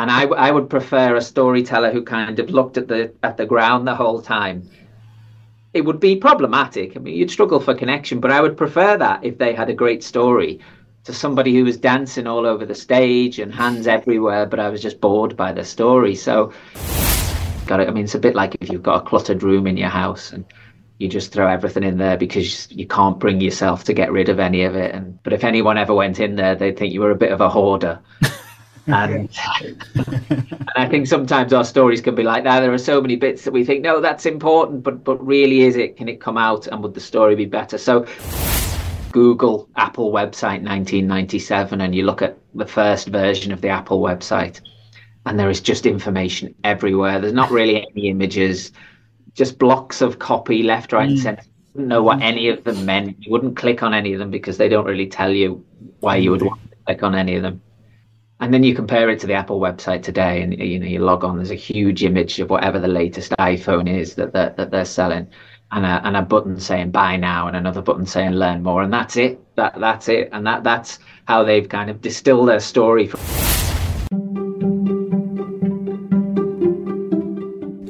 and I, I would prefer a storyteller who kind of looked at the at the ground the whole time. It would be problematic. I mean, you'd struggle for connection, but I would prefer that if they had a great story to somebody who was dancing all over the stage and hands everywhere, but I was just bored by the story. So, got it. I mean, it's a bit like if you've got a cluttered room in your house and you just throw everything in there because you can't bring yourself to get rid of any of it. And but if anyone ever went in there, they'd think you were a bit of a hoarder. And, and, I think sometimes our stories can be like that. There are so many bits that we think, no, that's important, but but really, is it? Can it come out? And would the story be better? So, Google Apple website 1997, and you look at the first version of the Apple website, and there is just information everywhere. There's not really any images, just blocks of copy left, right, mm. and center. You wouldn't know what any of them meant. You wouldn't click on any of them because they don't really tell you why you would want to click on any of them and then you compare it to the Apple website today, and you know you log on. There's a huge image of whatever the latest iPhone is that they're, that they're selling, and a, and a button saying buy now, and another button saying learn more, and that's it. That that's it, and that that's how they've kind of distilled their story.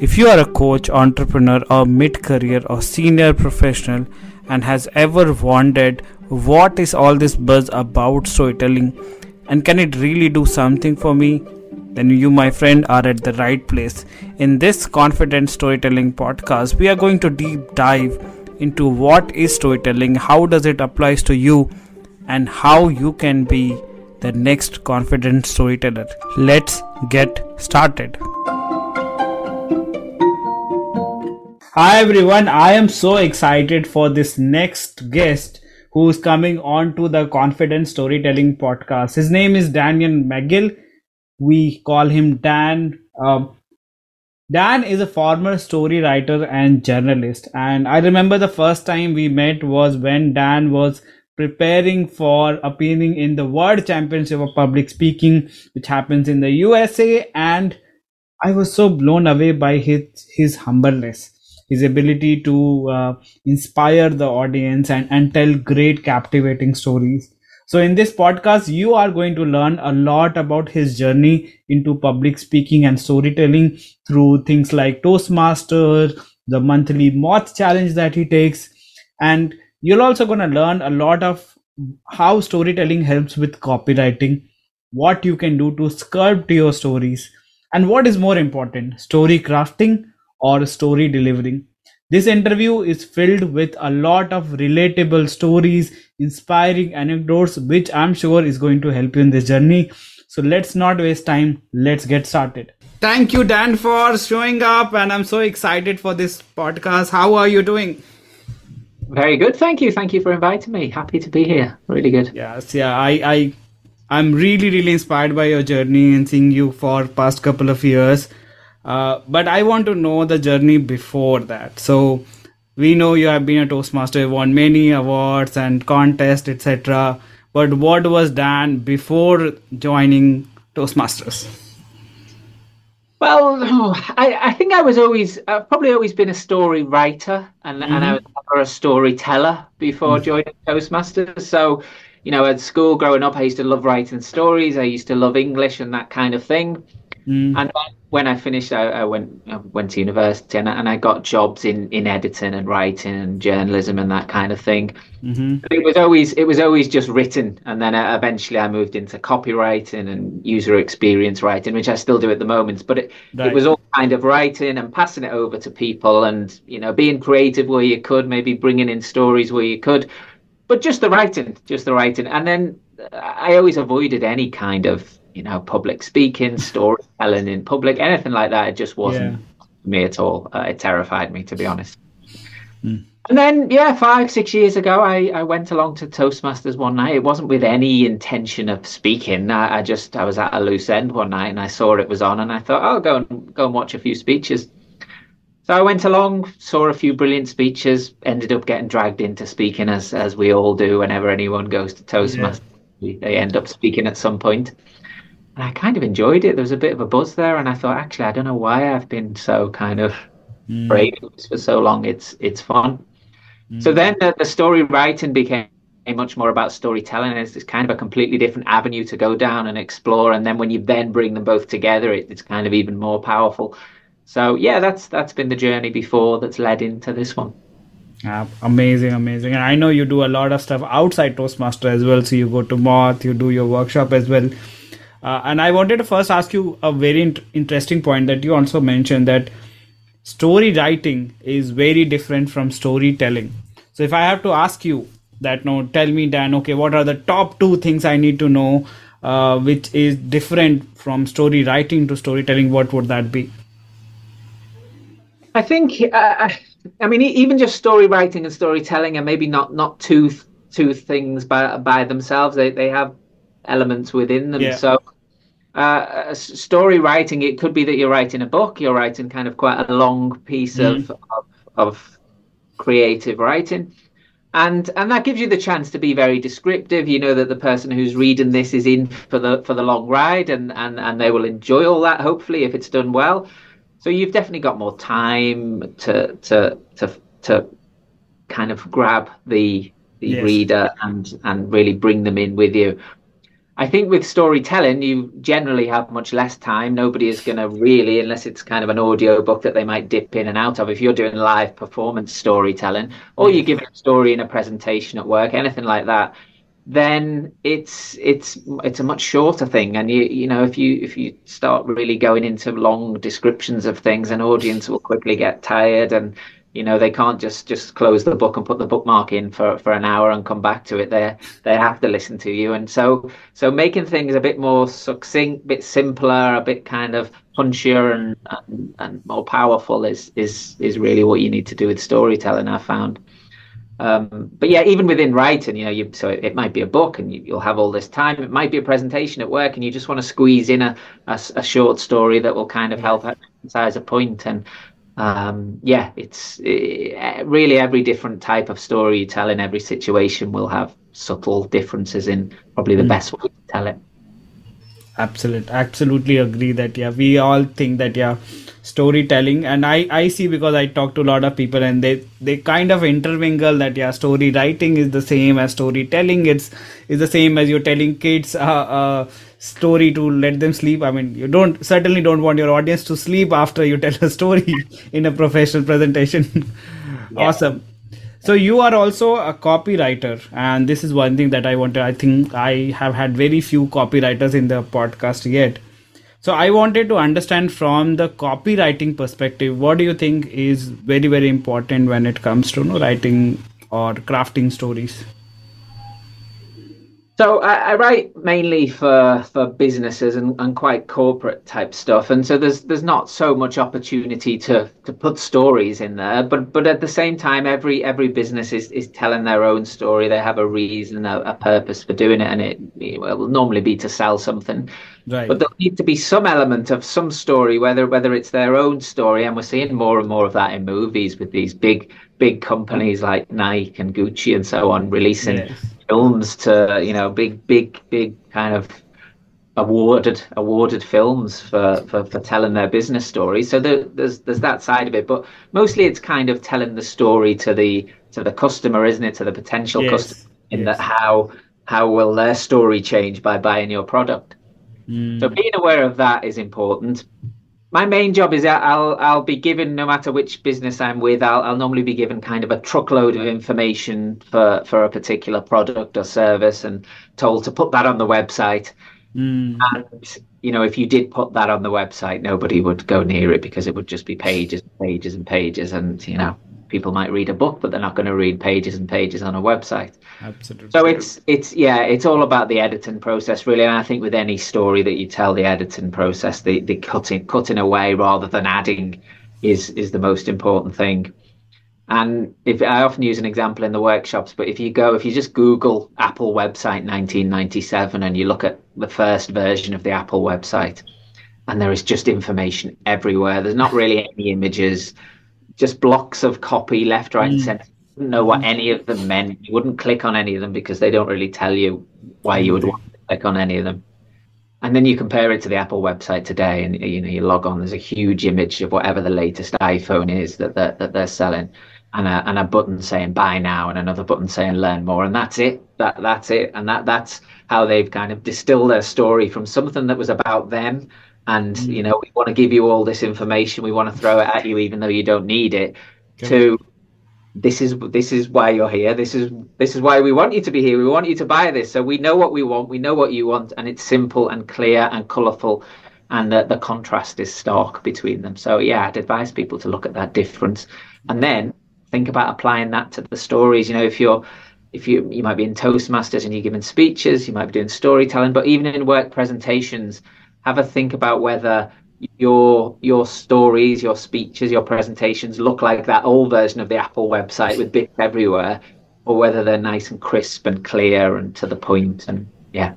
If you are a coach, entrepreneur, or mid-career or senior professional, and has ever wondered what is all this buzz about storytelling and can it really do something for me? Then you, my friend, are at the right place. In this confident storytelling podcast, we are going to deep dive into what is storytelling, how does it applies to you, and how you can be the next confident storyteller. Let's get started. Hi everyone, I am so excited for this next guest who's coming on to the Confident Storytelling podcast. His name is Daniel Magill. We call him Dan. Um, Dan is a former story writer and journalist. And I remember the first time we met was when Dan was preparing for appearing in the World Championship of Public Speaking, which happens in the USA. And I was so blown away by his, his humbleness his ability to uh, inspire the audience and, and tell great captivating stories. So in this podcast you are going to learn a lot about his journey into public speaking and storytelling through things like toastmasters the monthly moth challenge that he takes. And you're also going to learn a lot of how storytelling helps with copywriting what you can do to sculpt your stories. And what is more important story crafting or story delivering. This interview is filled with a lot of relatable stories, inspiring anecdotes, which I'm sure is going to help you in this journey. So let's not waste time. Let's get started. Thank you, Dan, for showing up. And I'm so excited for this podcast. How are you doing? Very good. Thank you. Thank you for inviting me. Happy to be here. Really good. Yes. Yeah. I, I, I'm really, really inspired by your journey and seeing you for past couple of years. Uh, but I want to know the journey before that. So we know you have been a Toastmaster, you won many awards and contests, etc. But what was done before joining Toastmasters? Well, I, I think I was always, I've probably always been a story writer and, mm-hmm. and I was never a storyteller before mm-hmm. joining Toastmasters. So, you know, at school growing up, I used to love writing stories. I used to love English and that kind of thing. Mm. And when I finished, I, I, went I went to university and, and I got jobs in, in editing and writing and journalism and that kind of thing. Mm-hmm. It was always it was always just written, and then uh, eventually I moved into copywriting and user experience writing, which I still do at the moment. But it, right. it was all kind of writing and passing it over to people, and you know being creative where you could, maybe bringing in stories where you could, but just the writing, just the writing, and then I always avoided any kind of you know, public speaking, storytelling in public, anything like that. It just wasn't yeah. me at all. Uh, it terrified me, to be honest. Mm. And then, yeah, five, six years ago, I, I went along to Toastmasters one night. It wasn't with any intention of speaking. I, I just, I was at a loose end one night and I saw it was on and I thought, I'll go and go and watch a few speeches. So I went along, saw a few brilliant speeches, ended up getting dragged into speaking as, as we all do whenever anyone goes to Toastmasters. Yeah. They end up speaking at some point and I kind of enjoyed it. There was a bit of a buzz there, and I thought, actually, I don't know why I've been so kind of mm. afraid for so long. It's it's fun. Mm. So then the, the, story writing became much more about storytelling. It's, it's kind of a completely different avenue to go down and explore. And then when you then bring them both together, it, it's kind of even more powerful. So yeah, that's that's been the journey before that's led into this one. Uh, amazing, amazing. And I know you do a lot of stuff outside Toastmaster as well. So you go to Moth, you do your workshop as well. Uh, and I wanted to first ask you a very int- interesting point that you also mentioned that story writing is very different from storytelling. So if I have to ask you that, no, tell me, Dan, okay, what are the top two things I need to know, uh, which is different from story writing to storytelling? What would that be? I think, uh, I mean, even just story writing and storytelling are maybe not not two two things by by themselves. They they have elements within them. Yeah. So, uh, story writing, it could be that you're writing a book, you're writing kind of quite a long piece mm-hmm. of, of, of creative writing. And and that gives you the chance to be very descriptive. You know that the person who's reading this is in for the for the long ride, and and and they will enjoy all that. Hopefully, if it's done well. So you've definitely got more time to to to to kind of grab the the yes. reader and and really bring them in with you. I think with storytelling, you generally have much less time. Nobody is going to really, unless it's kind of an audio book that they might dip in and out of. If you're doing live performance storytelling, or you're mm. giving a story in a presentation at work, anything like that, then it's it's it's a much shorter thing. And you you know if you if you start really going into long descriptions of things, an audience will quickly get tired and you know they can't just just close the book and put the bookmark in for for an hour and come back to it they they have to listen to you and so so making things a bit more succinct a bit simpler a bit kind of punchier and and, and more powerful is is is really what you need to do with storytelling i found um, but yeah, even within writing, you know, you so it, it might be a book and you, will have all this time. It might be a presentation at work, and you just want to squeeze in a, a, a short story that will kind of help emphasize a point. And um, yeah, it's it, eh, really every different type of story you tell in every situation will have subtle differences in probably the mm. best way to tell it. Absolutely, absolutely agree that yeah, we all think that yeah, storytelling, and I I see because I talk to a lot of people and they they kind of intermingle that yeah, story writing is the same as storytelling. It's is the same as you're telling kids. Uh, uh, story to let them sleep. I mean you don't certainly don't want your audience to sleep after you tell a story in a professional presentation. Yeah. awesome. So you are also a copywriter and this is one thing that i wanted i think i have had very few copywriters in the podcast yet. So i wanted to understand from the copywriting perspective what do you think is very very important when it comes to you know, writing or crafting stories so I, I, write mainly for for businesses and, and quite corporate type stuff, and so there's there's not so much opportunity to to put stories in there. But but at the same time, every every business is is telling their own story. They have a reason, a, a purpose for doing it, and it, it will normally be to sell something. Right. But there'll need to be some element of some story, whether whether it's their own story, and we're seeing more and more of that in movies with these big big companies like Nike and Gucci and so on releasing. Yes films to you know big big big kind of awarded awarded films for, for, for telling their business story. So there, there's there's that side of it, but mostly it's kind of telling the story to the to the customer, isn't it? To the potential yes, customer, in yes. that how how will their story change by buying your product. Mm. So being aware of that is important my main job is I'll I'll be given no matter which business I'm with I'll I'll normally be given kind of a truckload of information for for a particular product or service and told to put that on the website. Mm. And you know if you did put that on the website nobody would go near it because it would just be pages and pages and pages and you know people might read a book, but they're not going to read pages and pages on a website. Absolutely. So it's it's yeah, it's all about the editing process really. And I think with any story that you tell, the editing process, the the cutting cutting away rather than adding, is is the most important thing. And if I often use an example in the workshops, but if you go, if you just Google Apple website 1997 and you look at the first version of the Apple website, and there is just information everywhere. There's not really any images just blocks of copy left, right, mm. and center. You wouldn't know what any of them meant. You wouldn't click on any of them because they don't really tell you why you would want to click on any of them. And then you compare it to the Apple website today, and you know you log on. There's a huge image of whatever the latest iPhone is that they're, that they're selling, and a and a button saying buy now and another button saying learn more and that's it that that's it and that that's how they've kind of distilled their story from something that was about them and mm. you know we want to give you all this information we want to throw it at you even though you don't need it okay. to this is this is why you're here this is this is why we want you to be here we want you to buy this so we know what we want we know what you want and it's simple and clear and colorful and the, the contrast is stark between them so yeah i'd advise people to look at that difference and then think about applying that to the stories you know if you're if you you might be in toastmasters and you're giving speeches you might be doing storytelling but even in work presentations have a think about whether your your stories, your speeches, your presentations look like that old version of the Apple website with bits everywhere, or whether they're nice and crisp and clear and to the point. And yeah,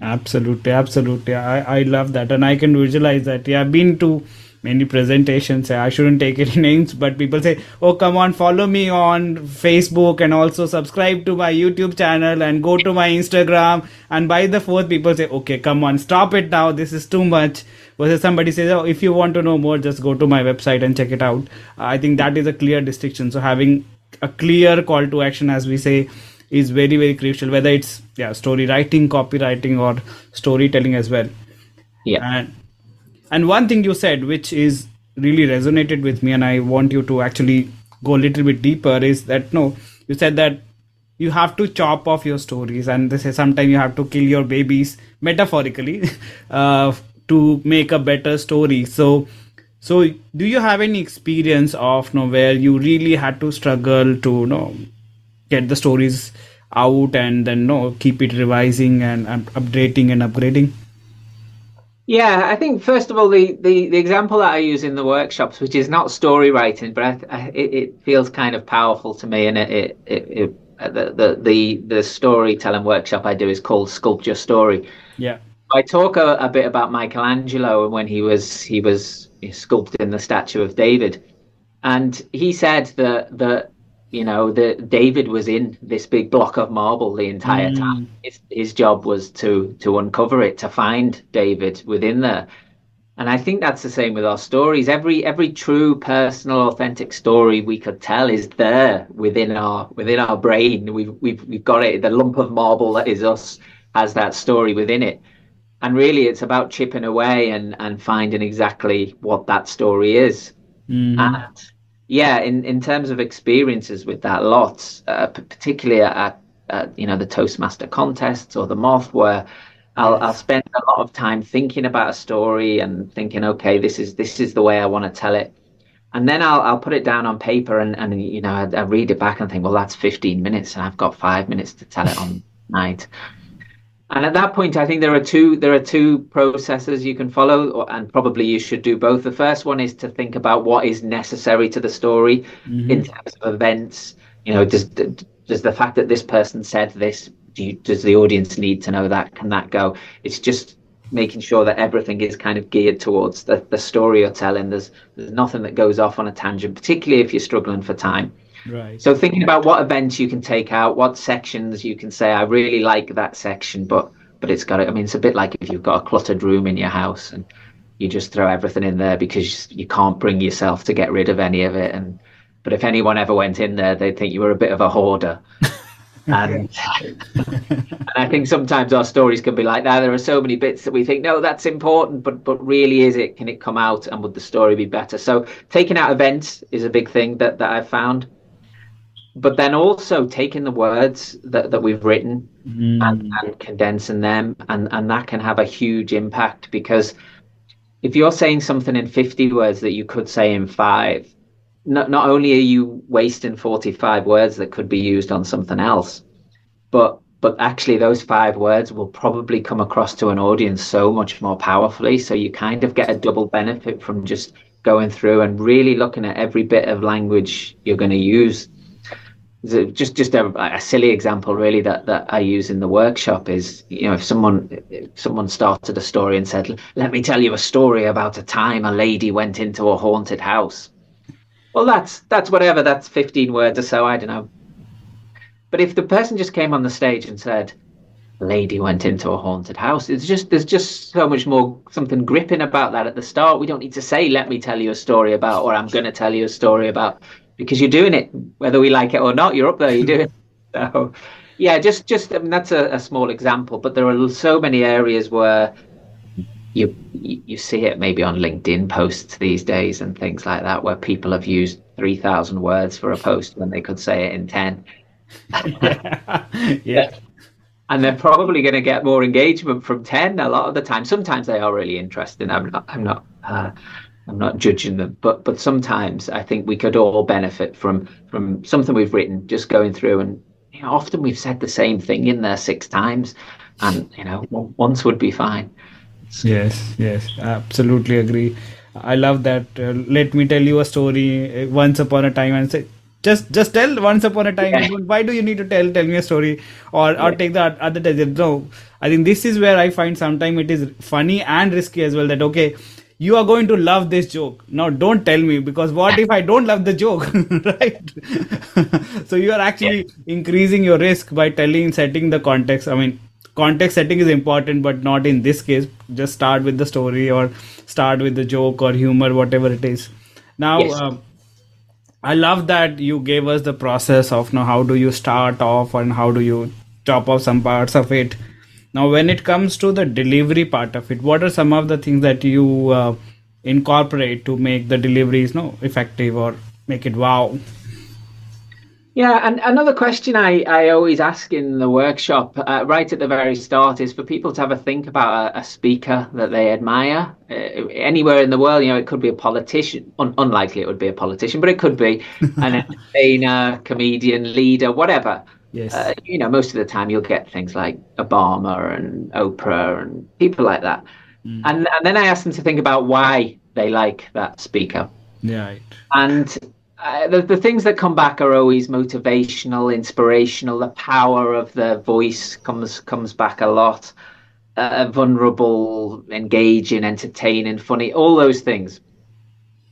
absolutely, absolutely. I I love that, and I can visualize that. Yeah, I've been to many presentations i shouldn't take any names but people say oh come on follow me on facebook and also subscribe to my youtube channel and go to my instagram. And by the fourth people say okay come on stop it now. This is too much. Versus somebody says oh if you want to know more just go to my website and check it out. I think that is a clear distinction. So having a clear call to action as we say is very very crucial whether it's yeah story writing copywriting or storytelling as well. Yeah. And and one thing you said, which is really resonated with me, and I want you to actually go a little bit deeper, is that no, you said that you have to chop off your stories, and this is sometimes you have to kill your babies metaphorically uh, to make a better story. So, so do you have any experience of you know, where you really had to struggle to you know get the stories out and then you know, keep it revising and updating and upgrading? Yeah, I think first of all, the, the, the example that I use in the workshops, which is not story writing, but I, I, it, it, feels kind of powerful to me, and it, it, it the, the the the storytelling workshop I do is called Sculpt Your Story. Yeah, I talk a, a bit about Michelangelo and when he was he was sculpting the statue of David, and he said that that you know that David was in this big block of marble the entire mm. time. His, his job was to to uncover it, to find David within there. And I think that's the same with our stories. Every every true, personal, authentic story we could tell is there within our within our brain. We've we've we've got it. The lump of marble that is us has that story within it. And really, it's about chipping away and and finding exactly what that story is. Mm. And yeah, in, in terms of experiences with that, lots, uh, particularly at, at, you know the Toastmaster contests or the Moth, where I'll yes. I'll spend a lot of time thinking about a story and thinking, okay, this is this is the way I want to tell it, and then I'll I'll put it down on paper and and you know I, I read it back and think, well, that's 15 minutes, and I've got five minutes to tell it on night. And at that point, I think there are two there are two processes you can follow, and probably you should do both. The first one is to think about what is necessary to the story mm-hmm. in terms of events. You know, does does the fact that this person said this? Do you, does the audience need to know that? Can that go? It's just making sure that everything is kind of geared towards the, the story you're telling. There's there's nothing that goes off on a tangent, particularly if you're struggling for time. Right. So thinking about what events you can take out, what sections you can say, I really like that section, but but it's got it. I mean, it's a bit like if you've got a cluttered room in your house and you just throw everything in there because you can't bring yourself to get rid of any of it. And but if anyone ever went in there, they'd think you were a bit of a hoarder. and, and I think sometimes our stories can be like that. There are so many bits that we think, no, that's important, but but really, is it? Can it come out, and would the story be better? So taking out events is a big thing that that I've found but then also taking the words that, that we've written mm. and, and condensing them and, and that can have a huge impact because if you're saying something in 50 words that you could say in five not, not only are you wasting 45 words that could be used on something else but but actually those five words will probably come across to an audience so much more powerfully so you kind of get a double benefit from just going through and really looking at every bit of language you're going to use just just a, a, silly example really that that I use in the workshop is you know if someone if someone started a story and said let me tell you a story about a time a lady went into a haunted house. Well that's that's whatever that's 15 words or so I don't know. But if the person just came on the stage and said lady went into a haunted house it's just there's just so much more something gripping about that at the start. We don't need to say let me tell you a story about or I'm going to tell you a story about because you're doing it whether we like it or not. You're up there, you're doing it. So yeah, just just I mean that's a, a small example, but there are so many areas where you you see it maybe on LinkedIn posts these days and things like that where people have used three thousand words for a post when they could say it in ten. yeah. And they're probably going to get more engagement from ten a lot of the time. Sometimes they are really interesting. I'm not. I'm not. Uh, I'm not judging them, but but sometimes I think we could all benefit from from something we've written, just going through and you know, often we've said the same thing in there six times, and you know once would be fine. Yes, yes, absolutely agree. I love that. Uh, let me tell you a story. Uh, once upon a time, and say, just just tell once upon a time. Yeah. Why do you need to tell tell me a story or yeah. or take the other test? No, I think this is where I find sometimes it is funny and risky as well. That okay, you are going to love this joke. Now don't tell me because what if I don't love the joke, right? so you are actually yeah. increasing your risk by telling setting the context. I mean, context setting is important but not in this case just start with the story or start with the joke or humor whatever it is now yes. um, i love that you gave us the process of now how do you start off and how do you chop off some parts of it now when it comes to the delivery part of it what are some of the things that you uh, incorporate to make the deliveries no effective or make it wow yeah, and another question I, I always ask in the workshop uh, right at the very start is for people to have a think about a, a speaker that they admire uh, anywhere in the world. You know, it could be a politician. Un- unlikely it would be a politician, but it could be an entertainer, comedian, leader, whatever. Yes. Uh, you know, most of the time you'll get things like Obama and Oprah and people like that. Mm. And and then I ask them to think about why they like that speaker. Yeah. Right. And uh, the, the things that come back are always motivational, inspirational. The power of the voice comes comes back a lot. Uh, vulnerable, engaging, entertaining, funny, all those things.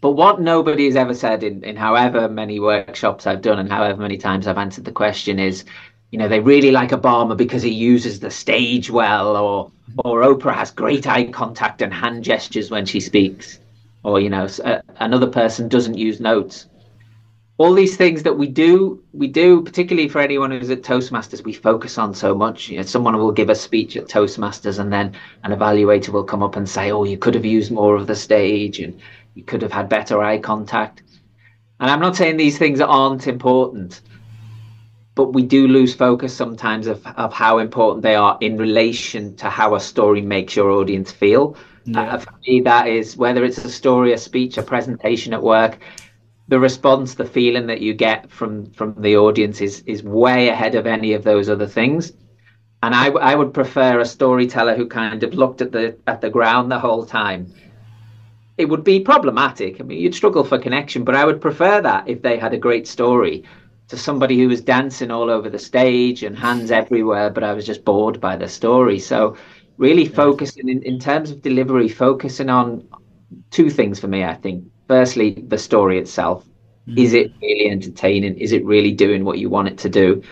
But what nobody has ever said in, in however many workshops I've done and however many times I've answered the question is, you know, they really like Obama because he uses the stage well, or or Oprah has great eye contact and hand gestures when she speaks, or you know, uh, another person doesn't use notes. All these things that we do we do particularly for anyone who's at toastmasters we focus on so much. You know, someone will give a speech at toastmasters and then an evaluator will come up and say oh you could have used more of the stage and you could have had better eye contact and i'm not saying these things aren't important but we do lose focus sometimes of, of how important they are in relation to how a story makes your audience feel yeah. uh, for me that is whether it's a story a speech a presentation at work the response, the feeling that you get from from the audience is is way ahead of any of those other things. And I, I would prefer a storyteller who kind of looked at the at the ground the whole time. It would be problematic. I mean, you'd struggle for connection, but I would prefer that if they had a great story to somebody who was dancing all over the stage and hands everywhere, but I was just bored by the story. So, really focusing in, in terms of delivery, focusing on two things for me, I think firstly the story itself mm. is it really entertaining is it really doing what you want it to do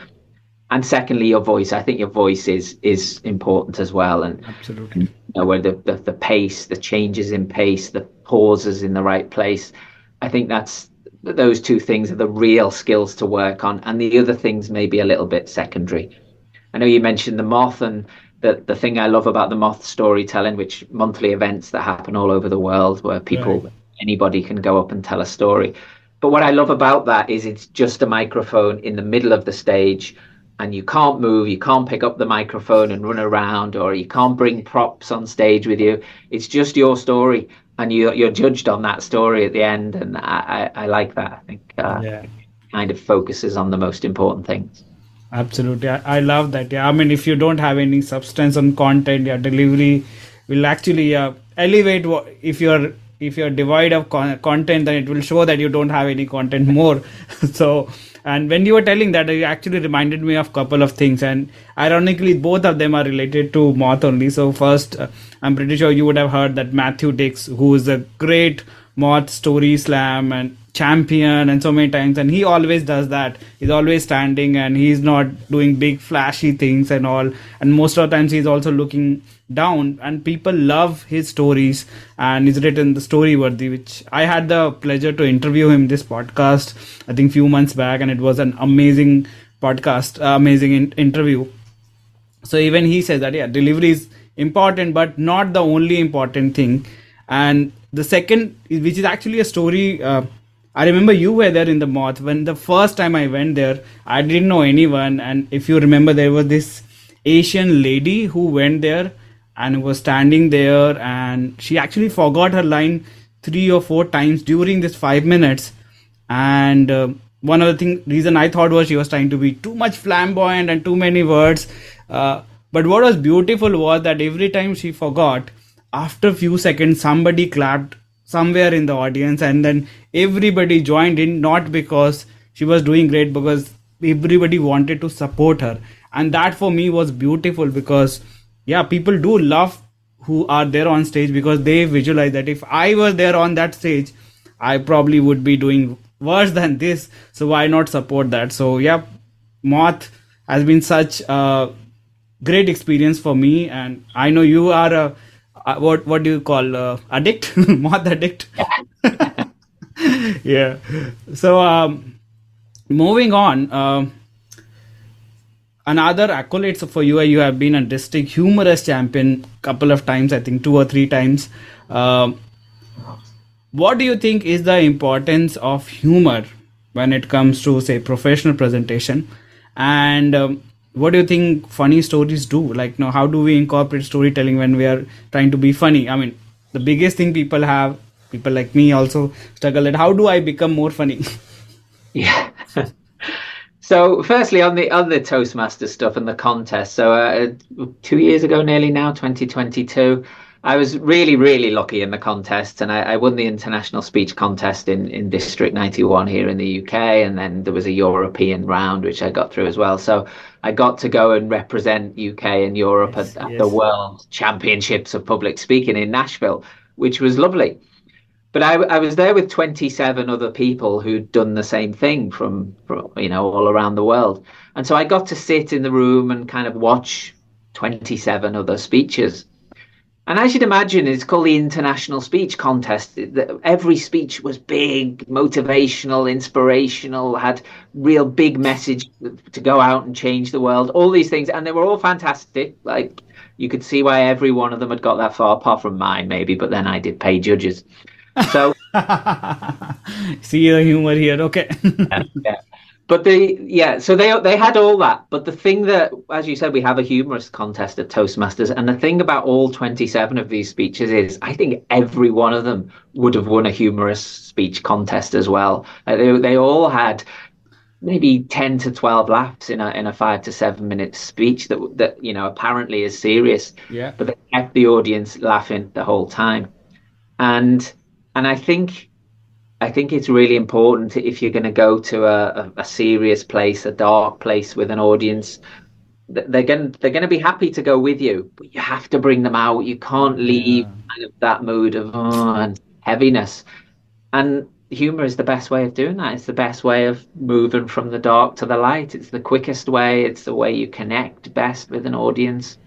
and secondly your voice. I think your voice is is important as well. And absolutely. you know, where the, the the pace the changes in pace the pauses in the right place i think that's those two things are the real skills to work on. And the other things may be a little bit secondary. I know you mentioned the moth and the, the thing i love about the moth storytelling which monthly events that happen all over the world where people right. anybody can go up and tell a story. But what I love about that is it's just a microphone in the middle of the stage and you can't move, you can't pick up the microphone and run around, or you can't bring props on stage with you. It's just your story, and you, you're judged on that story at the end. And I, I, I like that. I think uh, yeah. kind of focuses on the most important things. Absolutely, I, I love that. Yeah, I mean, if you don't have any substance and content, your delivery will actually uh, elevate. What, if you're if you're devoid of con- content then it will show that you don't have any content more so and when you were telling that it actually reminded me of a couple of things. And ironically both of them are related to moth only. So first uh, i'm pretty sure you would have heard that Matthew Dicks, who is a great moth story slam and champion and so many times and he always does that. He's always standing and he's not doing big flashy things and all. And most of the times he's also looking down and people love his stories and he's written the Storyworthy which i had the pleasure to interview him this podcast i think few months back and it was an amazing podcast uh, amazing in- interview. So even he says that yeah delivery is important but not the only important thing. And the second which is actually a story uh, I remember you were there in the moth when the first time I went there. I didn't know anyone, and if you remember, there was this Asian lady who went there and was standing there, and she actually forgot her line three or four times during this five minutes. And uh, one of the thing reason I thought was she was trying to be too much flamboyant and too many words. Uh, but what was beautiful was that every time she forgot, after a few seconds, somebody clapped somewhere in the audience and then everybody joined in not because she was doing great because everybody wanted to support her. And that for me was beautiful because yeah people do love who are there on stage because they visualize that if i was there on that stage i probably would be doing worse than this. So why not support that? So yeah moth has been such a great experience for me and i know you are a uh, what what do you call uh, addict? Moth addict? Yeah. So um, moving on uh, another accolades for you you have been a district humorous champion couple of times i think two or three times. Um, what do you think is the importance of humor when it comes to say professional presentation? And um, what do you think funny stories do? Like you know how do we incorporate storytelling when we are trying to be funny? I mean the biggest thing people have people like me also struggle at how do i become more funny? Yeah. So firstly on the on the toastmaster stuff and the contest. So uh, two years ago nearly now 2022 I was really, really lucky in the contest, and I, I, won the international speech contest in, in District 91 here in the UK, and then there was a European round which I got through as well. So I got to go and represent UK and Europe yes, at, at yes. the World Championships of Public Speaking in Nashville, which was lovely. But I, I was there with 27 other people who'd done the same thing from, from, you know, all around the world. And so I got to sit in the room and kind of watch 27 other speeches and as you'd imagine, it's called the International Speech Contest. Every speech was big, motivational, inspirational, had real big message to go out and change the world, all these things. And they were all fantastic. Like you could see why every one of them had got that far, apart from mine, maybe, but then I did pay judges. So see the humor here. Okay. yeah, yeah but they yeah so they they had all that. But the thing that as you said we have a humorous contest at toastmasters and the thing about all 27 of these speeches is i think every one of them would have won a humorous speech contest as well. Like they, they all had maybe 10 to 12 laughs in a in a 5 to 7 minute speech that that you know apparently is serious. Yeah. But they kept the audience laughing the whole time. And and i think I think it's really important if you're going to go to a, a, serious place, a dark place with an audience. They're going they're going to be happy to go with you, but you have to bring them out. You can't leave yeah. kind of that mood of oh, and heaviness. And humor is the best way of doing that. It's the best way of moving from the dark to the light. It's the quickest way. It's the way you connect best with an audience.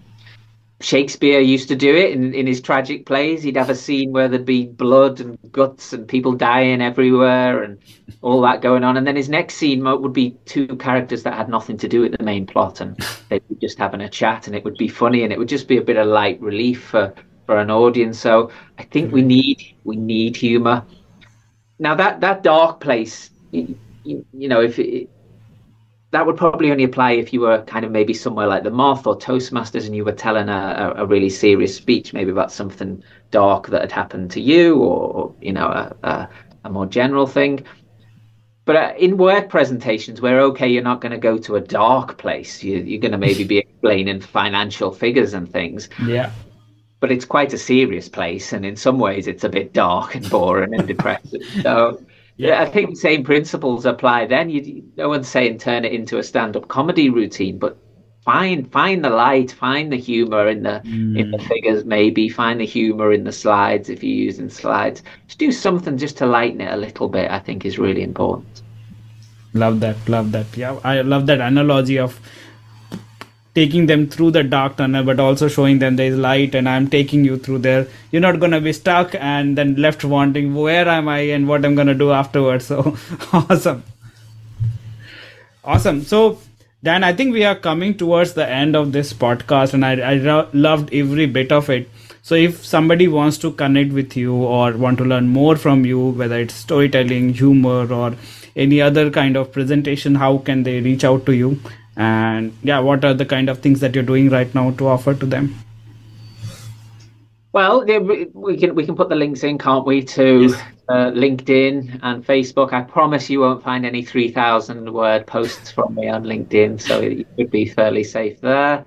Shakespeare used to do it in, in his tragic plays. He'd have a scene where there'd be blood and guts and people dying everywhere and all that going on. And then his next scene would be two characters that had nothing to do with the main plot and they'd be just having a chat and it would be funny and it would just be a bit of light relief for, for an audience. So I think we mm-hmm. need we need humor. Now that that dark place, you, you know, if it, that would probably only apply if you were kind of maybe somewhere like the Moth or Toastmasters and you were telling a, a, really serious speech, maybe about something dark that had happened to you or, or you know, a, a, a, more general thing. But uh, in work presentations, where okay, you're not going to go to a dark place, you, you're going to maybe be explaining financial figures and things. Yeah. But it's quite a serious place, and in some ways, it's a bit dark and boring and depressing. So yeah, I think the same principles apply then. You, no one's saying turn it into a stand-up comedy routine, but find find the light, find the humor in the mm. in the hmm. figures, maybe find the humor in the slides if you're using slides. Just do something just to lighten it a little bit. I think is really important. Love that, love that. Yeah, I love that analogy of taking them through the dark tunnel but also showing them there's light and i'm taking you through there. You're not going to be stuck and then left wanting where am i and what i'm going to do afterwards? So awesome. Awesome. So dan i think we are coming towards the end of this podcast and i, I ro- loved every bit of it. So if somebody wants to connect with you or want to learn more from you whether it's storytelling humor or any other kind of presentation how can they reach out to you and yeah what are the kind of things that you're doing right now to offer to them well we can we can put the links in can't we to yes. uh, linkedin and facebook i promise you won't find any 3000 word posts from me on linkedin so it would be fairly safe there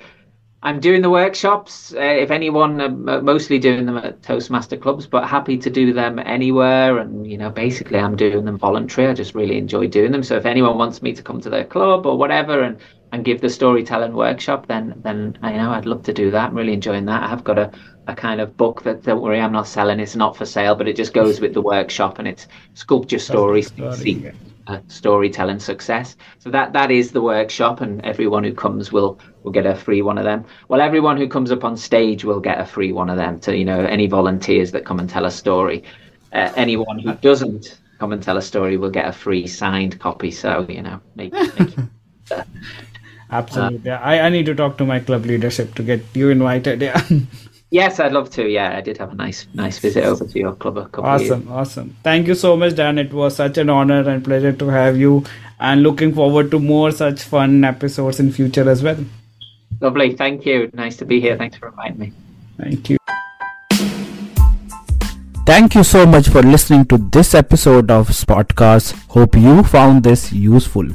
I'm doing the workshops. Uh, if anyone, uh, mostly doing them at Toastmaster clubs, but happy to do them anywhere. And you know, basically, I'm doing them voluntary. I just really enjoy doing them. So if anyone wants me to come to their club or whatever and and give the storytelling workshop, then then you know I'd love to do that. I'm really enjoying that. I have got a, a kind of book that don't worry, I'm not selling. It's not for sale, but it just goes with the workshop, and it's Sculpt Your Stories, story, uh, storytelling success. So that that is the workshop, and everyone who comes will will get a free one of them. Well, everyone who comes up on stage will get a free one of them. To you know, any volunteers that come and tell a story. Uh, anyone who doesn't come and tell a story will get a free signed copy. So you know, make, make Absolutely. Uh, I, I need to talk to my club leadership to get you invited. Yeah. yes, I'd love to. Yeah, I did have a nice nice visit over to your club a couple Awesome, awesome. Thank you so much, Dan. It was such an honor and pleasure to have you and looking forward to more such fun episodes in future as well. Lovely. Thank you. Nice to be here. Thanks for inviting me. Thank you. Thank you so much for listening to this episode of Spotcast. Hope you found this useful.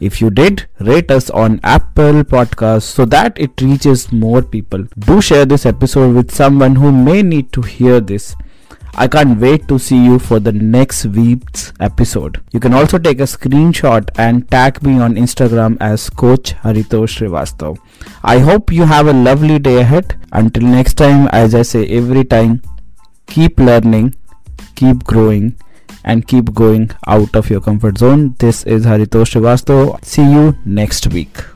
If you did, rate us on Apple Podcasts so that it reaches more people. Do share this episode with someone who may need to hear this. I can't wait to see you for the next week's episode. You can also take a screenshot and tag me on Instagram as Coach Haritosh Srivastav. I hope you have a lovely day ahead. Until next time, as I say every time, keep learning, keep growing, and keep going out of your comfort zone. This is Haritosh Srivastav. See you next week.